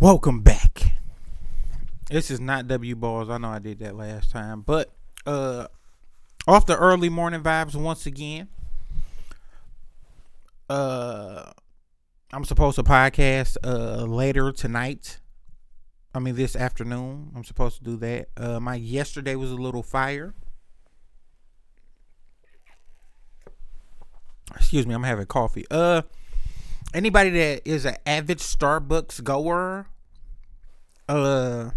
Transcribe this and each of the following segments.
Welcome back. This is not W balls. I know I did that last time, but uh, off the early morning vibes once again. Uh, I'm supposed to podcast uh later tonight. I mean this afternoon. I'm supposed to do that. Uh, my yesterday was a little fire. Excuse me, I'm having coffee. Uh, anybody that is an avid Starbucks goer, uh,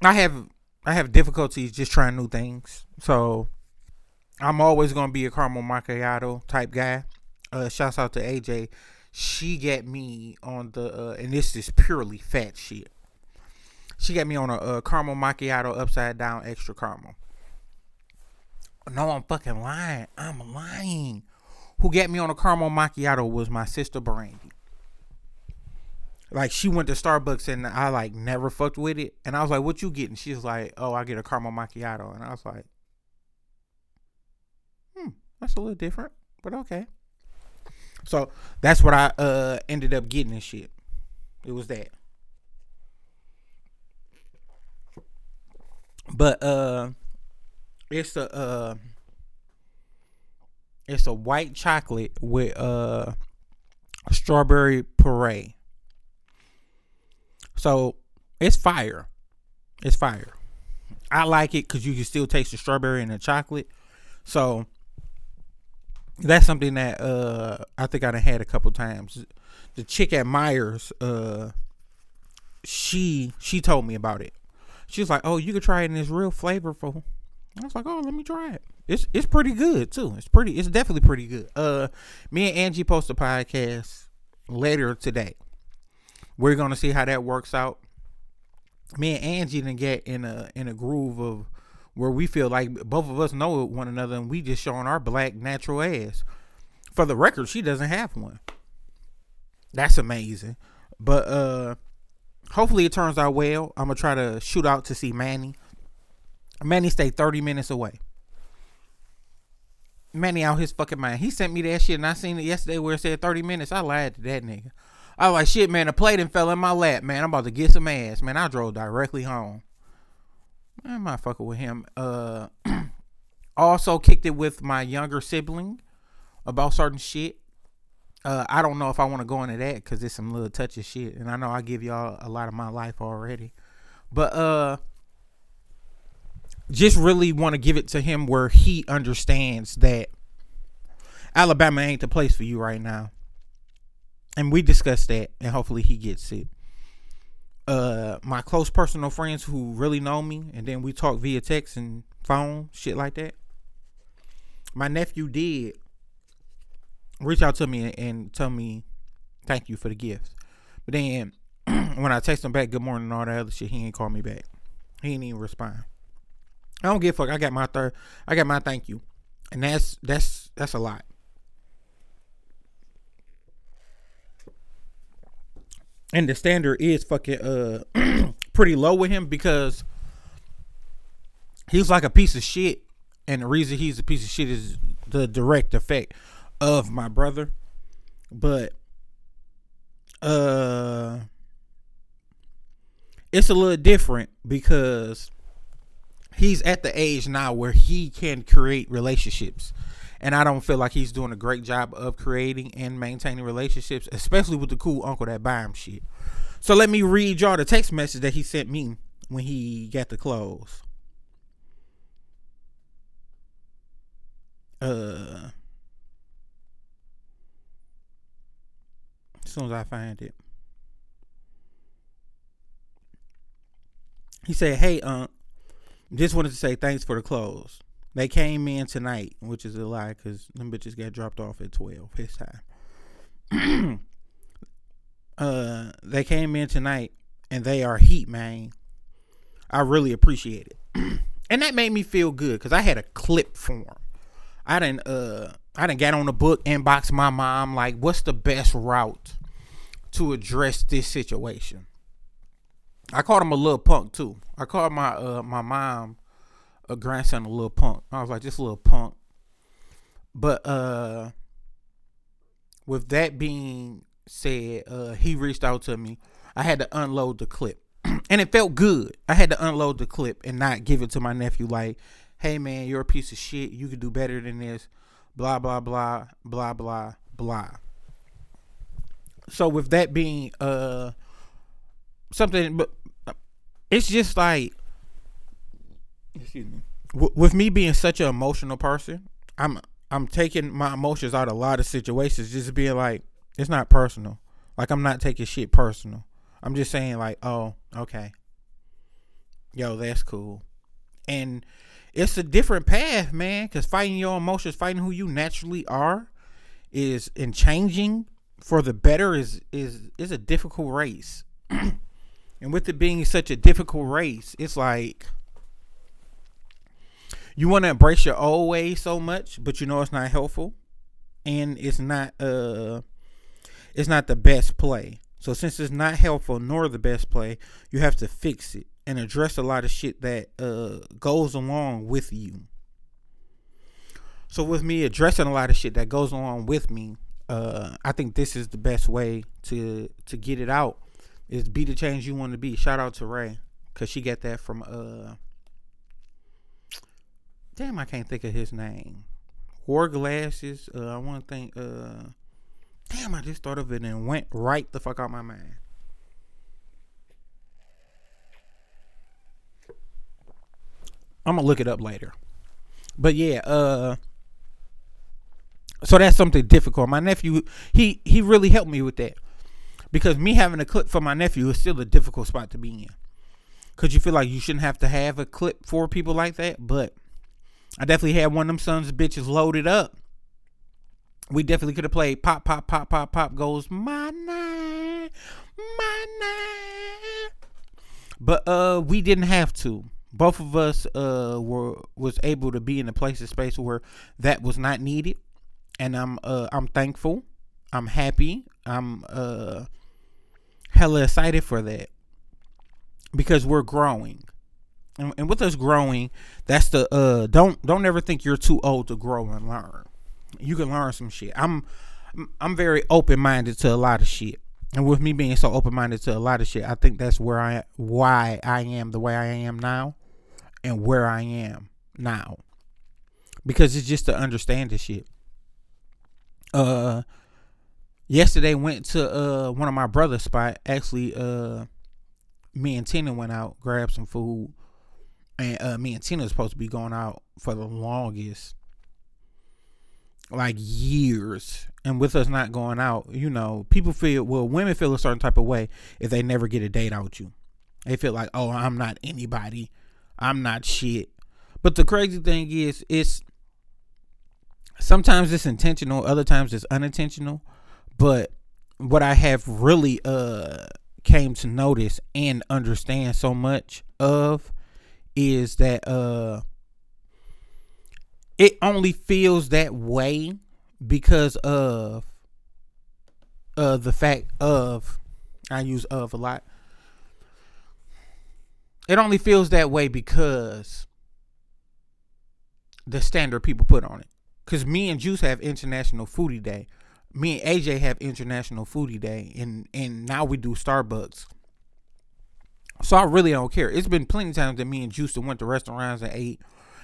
I have I have difficulties just trying new things. So I'm always gonna be a caramel macchiato type guy. Uh, shouts out to AJ. She got me on the uh, and this is purely fat shit. She got me on a, a caramel macchiato upside down extra caramel. No, I'm fucking lying. I'm lying. Who got me on a caramel macchiato was my sister Brandy. Like she went to Starbucks and I like never fucked with it. And I was like, "What you getting?" She's like, "Oh, I get a caramel macchiato." And I was like, "Hmm, that's a little different, but okay." So that's what I uh ended up getting and shit. It was that. But uh it's a uh it's a white chocolate with uh strawberry puree. So it's fire. It's fire. I like it because you can still taste the strawberry and the chocolate. So that's something that uh I think I done had a couple times. The chick at Myers, uh she she told me about it. She was like, "Oh, you could try it and it's real flavorful." I was like, "Oh, let me try it." It's it's pretty good too. It's pretty. It's definitely pretty good. Uh, me and Angie post a podcast later today. We're gonna see how that works out. Me and Angie didn't get in a in a groove of where we feel like both of us know one another and we just showing our black natural ass. For the record, she doesn't have one. That's amazing. But uh hopefully it turns out well. I'm gonna try to shoot out to see Manny. Manny stay 30 minutes away. Manny out his fucking mind. He sent me that shit and I seen it yesterday where it said 30 minutes. I lied to that nigga. I was like, shit, man, a plate and fell in my lap, man. I'm about to get some ass. Man, I drove directly home. I'm not fucking with him. Uh also kicked it with my younger sibling about certain shit. Uh, I don't know if I want to go into that because it's some little touchy shit, and I know I give y'all a lot of my life already, but uh, just really want to give it to him where he understands that Alabama ain't the place for you right now, and we discussed that, and hopefully he gets it. Uh, my close personal friends who really know me, and then we talk via text and phone, shit like that. My nephew did reach out to me and tell me thank you for the gifts. But then when I text him back, good morning and all that other shit, he ain't call me back. He ain't even respond. I don't give a fuck. I got my third I got my thank you. And that's that's that's a lot. And the standard is fucking uh pretty low with him because he's like a piece of shit. And the reason he's a piece of shit is the direct effect of my brother. But uh it's a little different because he's at the age now where he can create relationships. And I don't feel like he's doing a great job of creating and maintaining relationships, especially with the cool uncle that buy him shit. So let me read y'all the text message that he sent me when he got the clothes. Uh as soon as I find it. He said, Hey, um, just wanted to say thanks for the clothes. They came in tonight, which is a lie because them bitches got dropped off at 12 his time. uh, they came in tonight and they are heat, man. I really appreciate it. and that made me feel good because I had a clip form. I didn't uh I didn't get on the book, inbox my mom, like, what's the best route to address this situation? I called him a little punk too. I called my uh my mom a grandson a little punk. I was like, this little punk. But uh with that being said uh, he reached out to me. I had to unload the clip, and it felt good. I had to unload the clip and not give it to my nephew like, "Hey man, you're a piece of shit. You could do better than this." Blah blah blah blah blah blah. So with that being uh something, but uh, it's just like, excuse me, w- with me being such an emotional person, I'm I'm taking my emotions out of a lot of situations, just being like, it's not personal. Like I'm not taking shit personal. I'm just saying like, oh, okay. Yo, that's cool. And it's a different path, man, cuz fighting your emotions, fighting who you naturally are is in changing for the better is is is a difficult race. and with it being such a difficult race, it's like you want to embrace your old ways so much, but you know it's not helpful and it's not uh it's not the best play. So since it's not helpful nor the best play, you have to fix it and address a lot of shit that uh goes along with you. So with me addressing a lot of shit that goes along with me, uh I think this is the best way to to get it out is be the change you want to be. Shout out to Ray cuz she got that from uh Damn, I can't think of his name. Wore glasses. Uh, I want to think. Uh, damn, I just thought of it and went right the fuck out my mind. I'm gonna look it up later. But yeah, uh so that's something difficult. My nephew, he he really helped me with that. Because me having a clip for my nephew is still a difficult spot to be in. Cause you feel like you shouldn't have to have a clip for people like that, but I definitely had one of them sons of bitches loaded up. We definitely could have played pop, pop, pop, pop, pop goes my name, my name. But uh, we didn't have to. Both of us uh were was able to be in a place of space where that was not needed, and I'm uh I'm thankful. I'm happy. I'm uh hella excited for that because we're growing and, and with us growing, that's the uh don't don't ever think you're too old to grow and learn. You can learn some shit. I'm I'm very open minded to a lot of shit. And with me being so open minded to a lot of shit, I think that's where I why I am the way I am now and where I am now. Because it's just to understand the shit. Uh yesterday went to uh one of my brother's spot. Actually, uh me and Tina went out, grabbed some food and uh, me and Tina supposed to be going out for the longest, like years. And with us not going out, you know, people feel well, women feel a certain type of way if they never get a date out with you. They feel like, oh, I'm not anybody, I'm not shit. But the crazy thing is, it's sometimes it's intentional, other times it's unintentional. But what I have really uh came to notice and understand so much of is that uh it only feels that way because of uh the fact of I use of a lot. It only feels that way because the standard people put on it. Cause me and Juice have International Foodie Day. Me and AJ have International Foodie Day, and and now we do Starbucks. So I really don't care. It's been plenty of times that me and Juice went to restaurants and ate.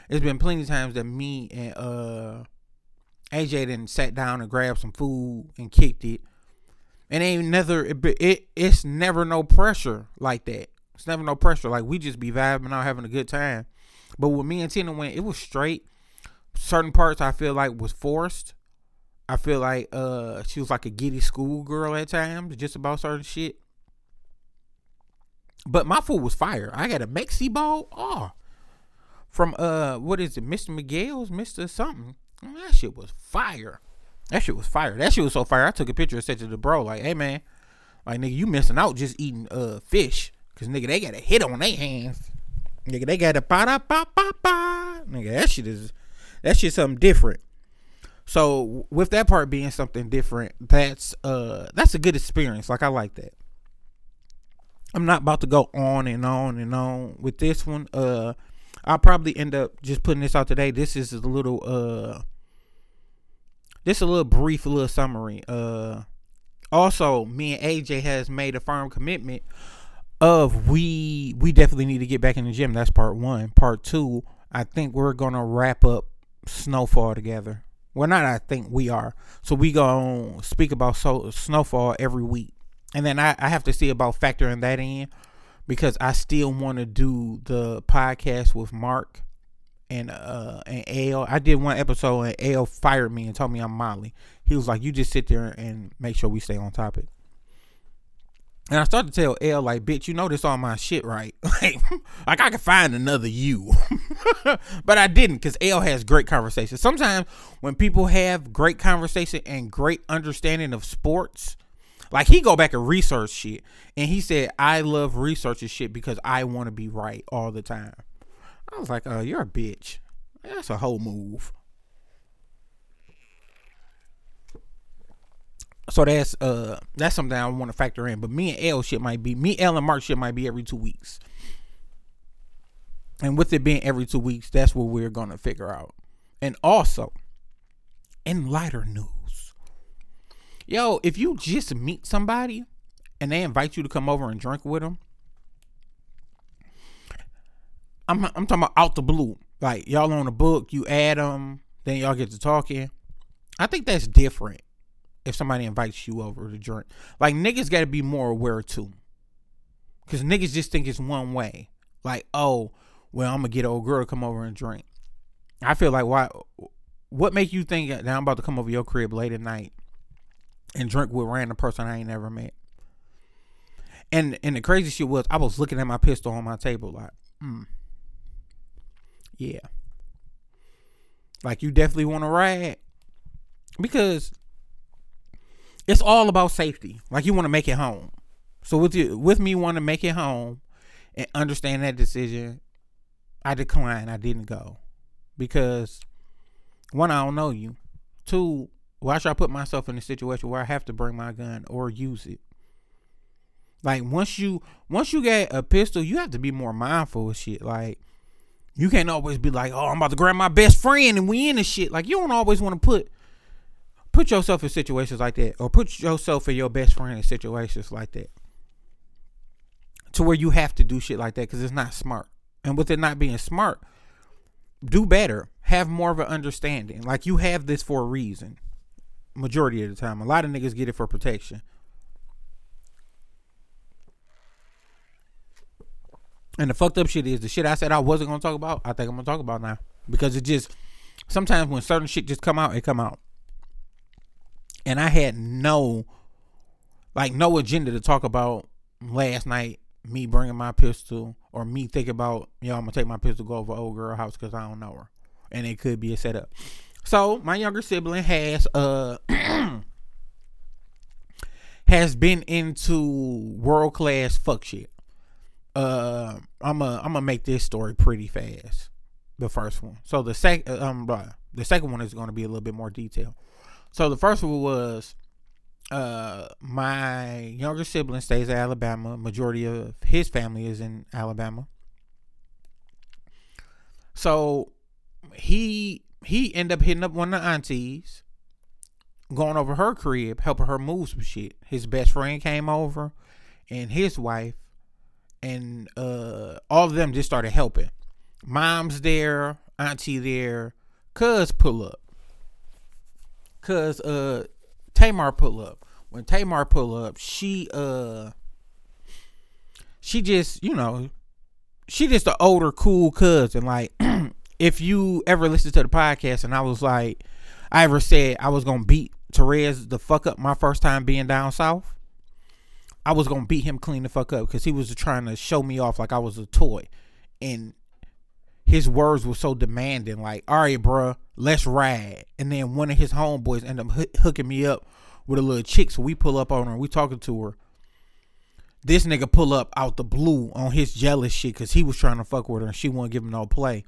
It's been plenty of times that me and uh AJ then sat down and grabbed some food and kicked it. And ain't never it, it it's never no pressure like that. It's never no pressure. Like we just be vibing out having a good time. But when me and Tina went, it was straight. Certain parts I feel like was forced. I feel like uh she was like a giddy schoolgirl at times, just about certain shit. But my food was fire. I got a Mexi ball. Oh, from uh, what is it, Mr. Miguel's, Mr. Something. that shit was fire. That shit was fire. That shit was so fire. I took a picture and said to the bro, like, hey man, like nigga, you missing out just eating uh fish. Cause nigga, they got a hit on their hands. Nigga, they got a pa da pa pa pa. Nigga, that shit is that shit something different. So with that part being something different, that's uh that's a good experience. Like I like that. I'm not about to go on and on and on with this one. Uh, I'll probably end up just putting this out today. This is a little uh, this a little brief, little summary uh also me and AJ has made a firm commitment of we we definitely need to get back in the gym. That's part one. Part two, I think we're gonna wrap up snowfall together. Well, not I think we are. So we gonna speak about so snowfall every week, and then I, I have to see about factoring that in because I still want to do the podcast with Mark and uh and Al. I did one episode and Al fired me and told me I'm Molly. He was like, "You just sit there and make sure we stay on topic." And I started to tell L like, bitch, you know this all my shit, right? Like, like I could find another you. but I didn't because L has great conversation. Sometimes when people have great conversation and great understanding of sports, like he go back and research shit. And he said, I love researching shit because I want to be right all the time. I was like, uh, you're a bitch. That's a whole move. So that's uh that's something I want to factor in. But me and L shit might be me, L and Mark shit might be every two weeks. And with it being every two weeks, that's what we're gonna figure out. And also, in lighter news, yo, if you just meet somebody and they invite you to come over and drink with them, I'm I'm talking about out the blue. Like y'all on a book, you add them, then y'all get to talking. I think that's different if somebody invites you over to drink. Like niggas got to be more aware too, because niggas just think it's one way. Like, oh, well, I'm gonna get an old girl to come over and drink. I feel like why? What make you think that I'm about to come over your crib late at night and drink with random person I ain't never met? And and the crazy shit was I was looking at my pistol on my table like, hmm, yeah, like you definitely want to ride because it's all about safety. Like you want to make it home. So with you, with me wanting to make it home and understand that decision, I declined. I didn't go because one, I don't know you. Two, why should I put myself in a situation where I have to bring my gun or use it? Like once you once you get a pistol, you have to be more mindful of shit. Like you can't always be like, oh, I'm about to grab my best friend and we in the shit. Like you don't always want to put put yourself in situations like that, or put yourself and your best friend in situations like that, to where you have to do shit like that because it's not smart. And with it not being smart, do better. Have more of an understanding. Like you have this for a reason. Majority of the time, a lot of niggas get it for protection. And the fucked up shit is the shit I said I wasn't gonna talk about. I think I'm gonna talk about now because it just sometimes when certain shit just come out, it come out and I had no like no agenda to talk about last night. Me bringing my pistol or me thinking about you know I'm gonna take my pistol go over old girl house because I don't know her, and it could be a setup. So my younger sibling has uh has been into world class fuck shit. Uh, I'm a I'm gonna make this story pretty fast. The first one. So the second um the second one is gonna be a little bit more detailed. So the first one was uh my younger sibling stays in Alabama. Majority of his family is in Alabama. So he he ended up hitting up one of the aunties, going over her crib, helping her move some shit. His best friend came over and his wife and uh all of them just started helping. Mom's there, auntie there, cuz pull up. Cause uh Tamar pull up. When Tamar pull up, she uh she just, you know, she just an older cool cousin. Like if you ever listen to the podcast and I was like I ever said I was gonna beat Therese the fuck up my first time being down south. I was gonna beat him clean the fuck up because he was trying to show me off like I was a toy. And his words were so demanding, like, all right, bruh, let's ride. And then one of his homeboys end up h- hooking me up with a little chick. So we pull up on her we talking to her. This nigga pull up out the blue on his jealous shit because he was trying to fuck with her and she wouldn't give him no play.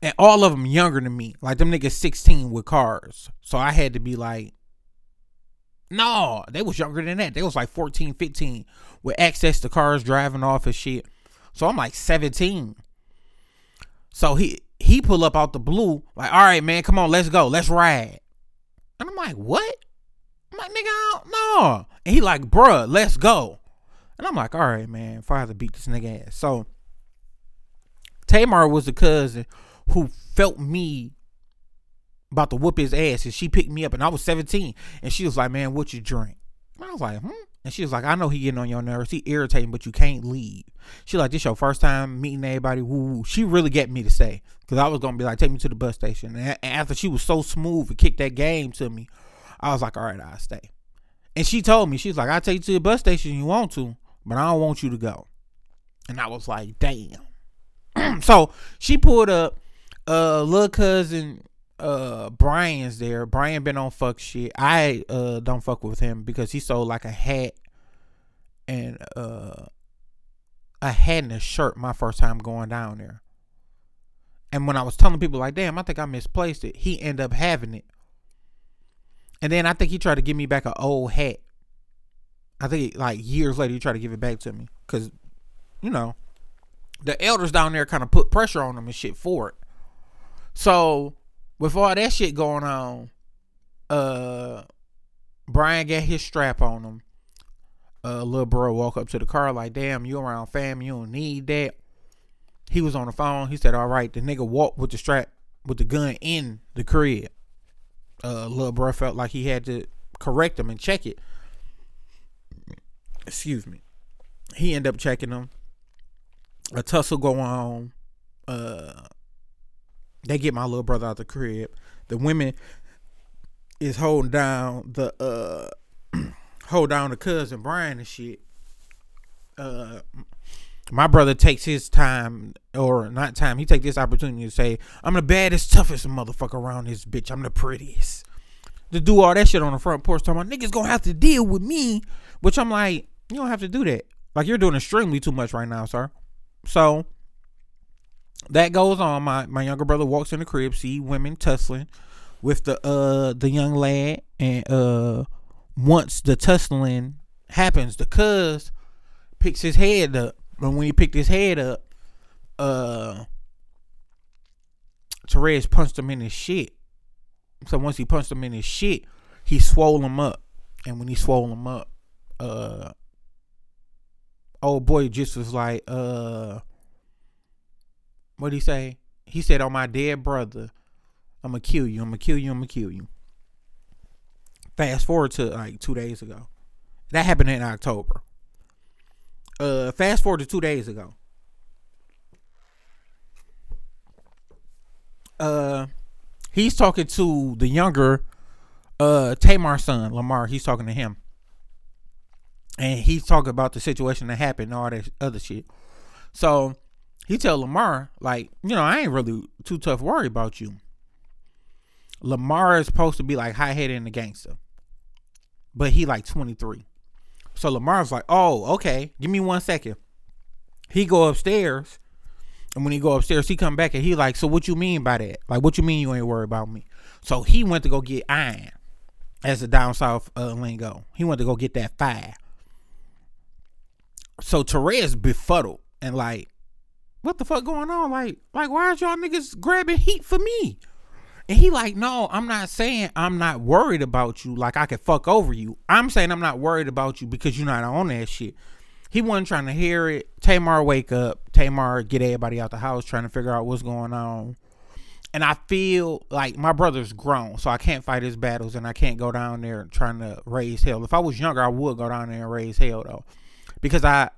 And all of them younger than me. Like them niggas 16 with cars. So I had to be like, no, they was younger than that. They was like 14, 15 with access to cars driving off and shit. So I'm like 17. So he he pull up out the blue, like, all right, man, come on, let's go, let's ride. And I'm like, what? I'm like, nigga, I don't know. And he like, bruh, let's go. And I'm like, all right, man, to beat this nigga ass. So Tamar was the cousin who felt me about to whoop his ass and she picked me up and I was 17 and she was like, man, what you drink? And I was like, hmm. And she was like, I know he getting on your nerves. He irritating, but you can't leave. She like, this your first time meeting everybody. Woo. She really get me to say. Because I was to be like, take me to the bus station. And after she was so smooth and kicked that game to me, I was like, all right, I'll stay. And she told me, she's like, I'll take you to the bus station you want to, but I don't want you to go. And I was like, damn. so she pulled up uh little cousin uh Brian's there. Brian been on fuck shit. I uh don't fuck with him because he sold like a hat and uh a hat and a shirt my first time going down there. And when I was telling people like, damn, I think I misplaced it, he ended up having it. And then I think he tried to give me back an old hat. I think like years later he tried to give it back to me. Cause, you know, the elders down there kind of put pressure on him and shit for it. So with all that shit going on, uh, Brian got his strap on him. Uh, little bro walk up to the car like, "Damn, you around fam? You don't need that." He was on the phone. He said, "All right." The nigga walked with the strap, with the gun in the crib. Uh, little bro felt like he had to correct him and check it. Excuse me. He ended up checking him. A tussle going on. Uh, they get my little brother out the crib. The women is holding down the uh hold down the cousin Brian and shit. Uh my brother takes his time or not time, he take this opportunity to say, I'm the baddest, toughest motherfucker around this bitch. I'm the prettiest. To do all that shit on the front porch talking about niggas gonna have to deal with me. Which I'm like, you don't have to do that. Like you're doing extremely too much right now, sir. So that goes on. My my younger brother walks in the crib, see women tussling with the uh the young lad, and uh once the tussling happens, the cuz picks his head up. And when he picked his head up, uh Therese punched him in his shit. So once he punched him in his shit, he swole him up. And when he swole him up, uh old boy just was like, uh What'd he say? He said, "On my dead brother, I'm gonna kill you. I'm gonna kill you. I'm gonna kill you." Fast forward to like two days ago. That happened in October. Uh, fast forward to two days ago. Uh, he's talking to the younger, uh, Tamar's son, Lamar. He's talking to him, and he's talking about the situation that happened and all that other shit. So he tell Lamar, like, you know, I ain't really too tough worry about you. Lamar is supposed to be like high headed and a gangster. But he like 23. So Lamar's like, oh, okay, give me one second. He go upstairs. And when he go upstairs, he come back and he like, so what you mean by that? Like, what you mean you ain't worried about me? So he went to go get iron as the down south uh, lingo. He went to go get that fire. So Therese befuddled and like, what the fuck going on? Like, like why is y'all niggas grabbing heat for me? And he like, no, I'm not saying I'm not worried about you. Like I could fuck over you. I'm saying I'm not worried about you because you're not on that shit. He wasn't trying to hear it. Tamar wake up. Tamar get everybody out the house trying to figure out what's going on. And I feel like my brother's grown, so I can't fight his battles and I can't go down there trying to raise hell. If I was younger, I would go down there and raise hell though. Because I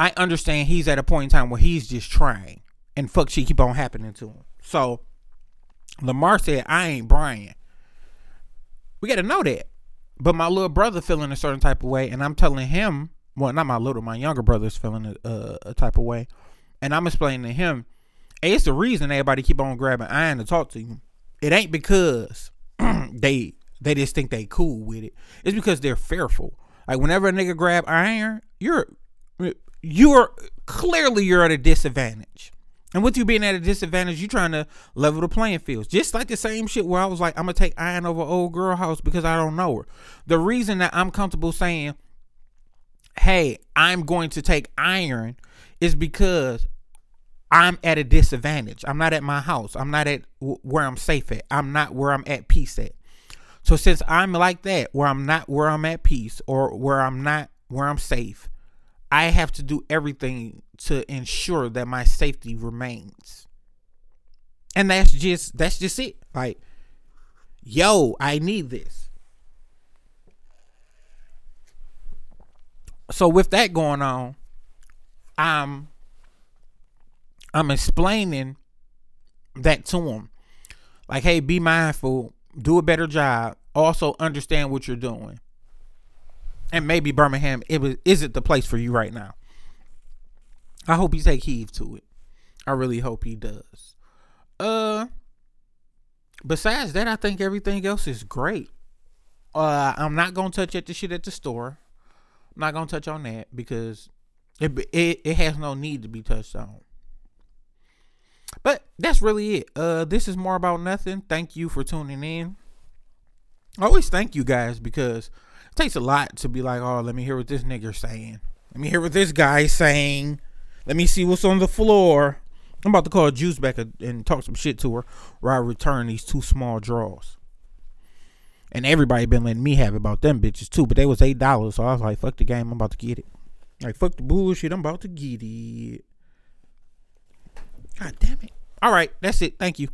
I understand he's at a point in time where he's just trying and fuck shit keep on happening to him. So Lamar said, I ain't Brian. We got to know that. But my little brother feeling a certain type of way, and I'm telling him, well, not my little, my younger brother's feeling a, a type of way, and I'm explaining to him, hey, it's the reason everybody keep on grabbing iron to talk to you. It ain't because they they just think they cool with it. It's because they're fearful. Like whenever a nigga grab iron, you're you're clearly you're at a disadvantage. And with you being at a disadvantage, you're trying to level the playing fields. Just like the same shit where I was like, I'm gonna take iron over old girl house because I don't know her. The reason that I'm comfortable saying, hey, I'm going to take iron is because I'm at a disadvantage. I'm not at my house. I'm not at where I'm safe at. I'm not where I'm at peace at. So since I'm like that, where I'm not where I'm at peace or where I'm not where I'm safe, I have to do everything to ensure that my safety remains. And that's just that's just it. Like, yo, I need this. So with that going on, I'm I'm explaining that to him. Like, hey, be mindful, do a better job, also understand what you're doing. And maybe Birmingham it was isn't the place for you right now. I hope he take heed to it. I really hope he does. Uh besides that, I think everything else is great. Uh I'm not gonna touch at the shit at the store. I'm not gonna touch on that because it it, it has no need to be touched on. But that's really it. Uh, this is more about nothing. Thank you for tuning in. I always thank you guys because it takes a lot to be like, oh, let me hear what this nigger saying. Let me hear what this guy saying. Let me see what's on the floor. I'm about to call Juice back and talk some shit to her where I return these two small draws. And everybody been letting me have about them bitches too, but they was eight dollars, so I was like, fuck the game, I'm about to get it. Like fuck the bullshit, I'm about to get it. God damn it. All right, that's it. Thank you.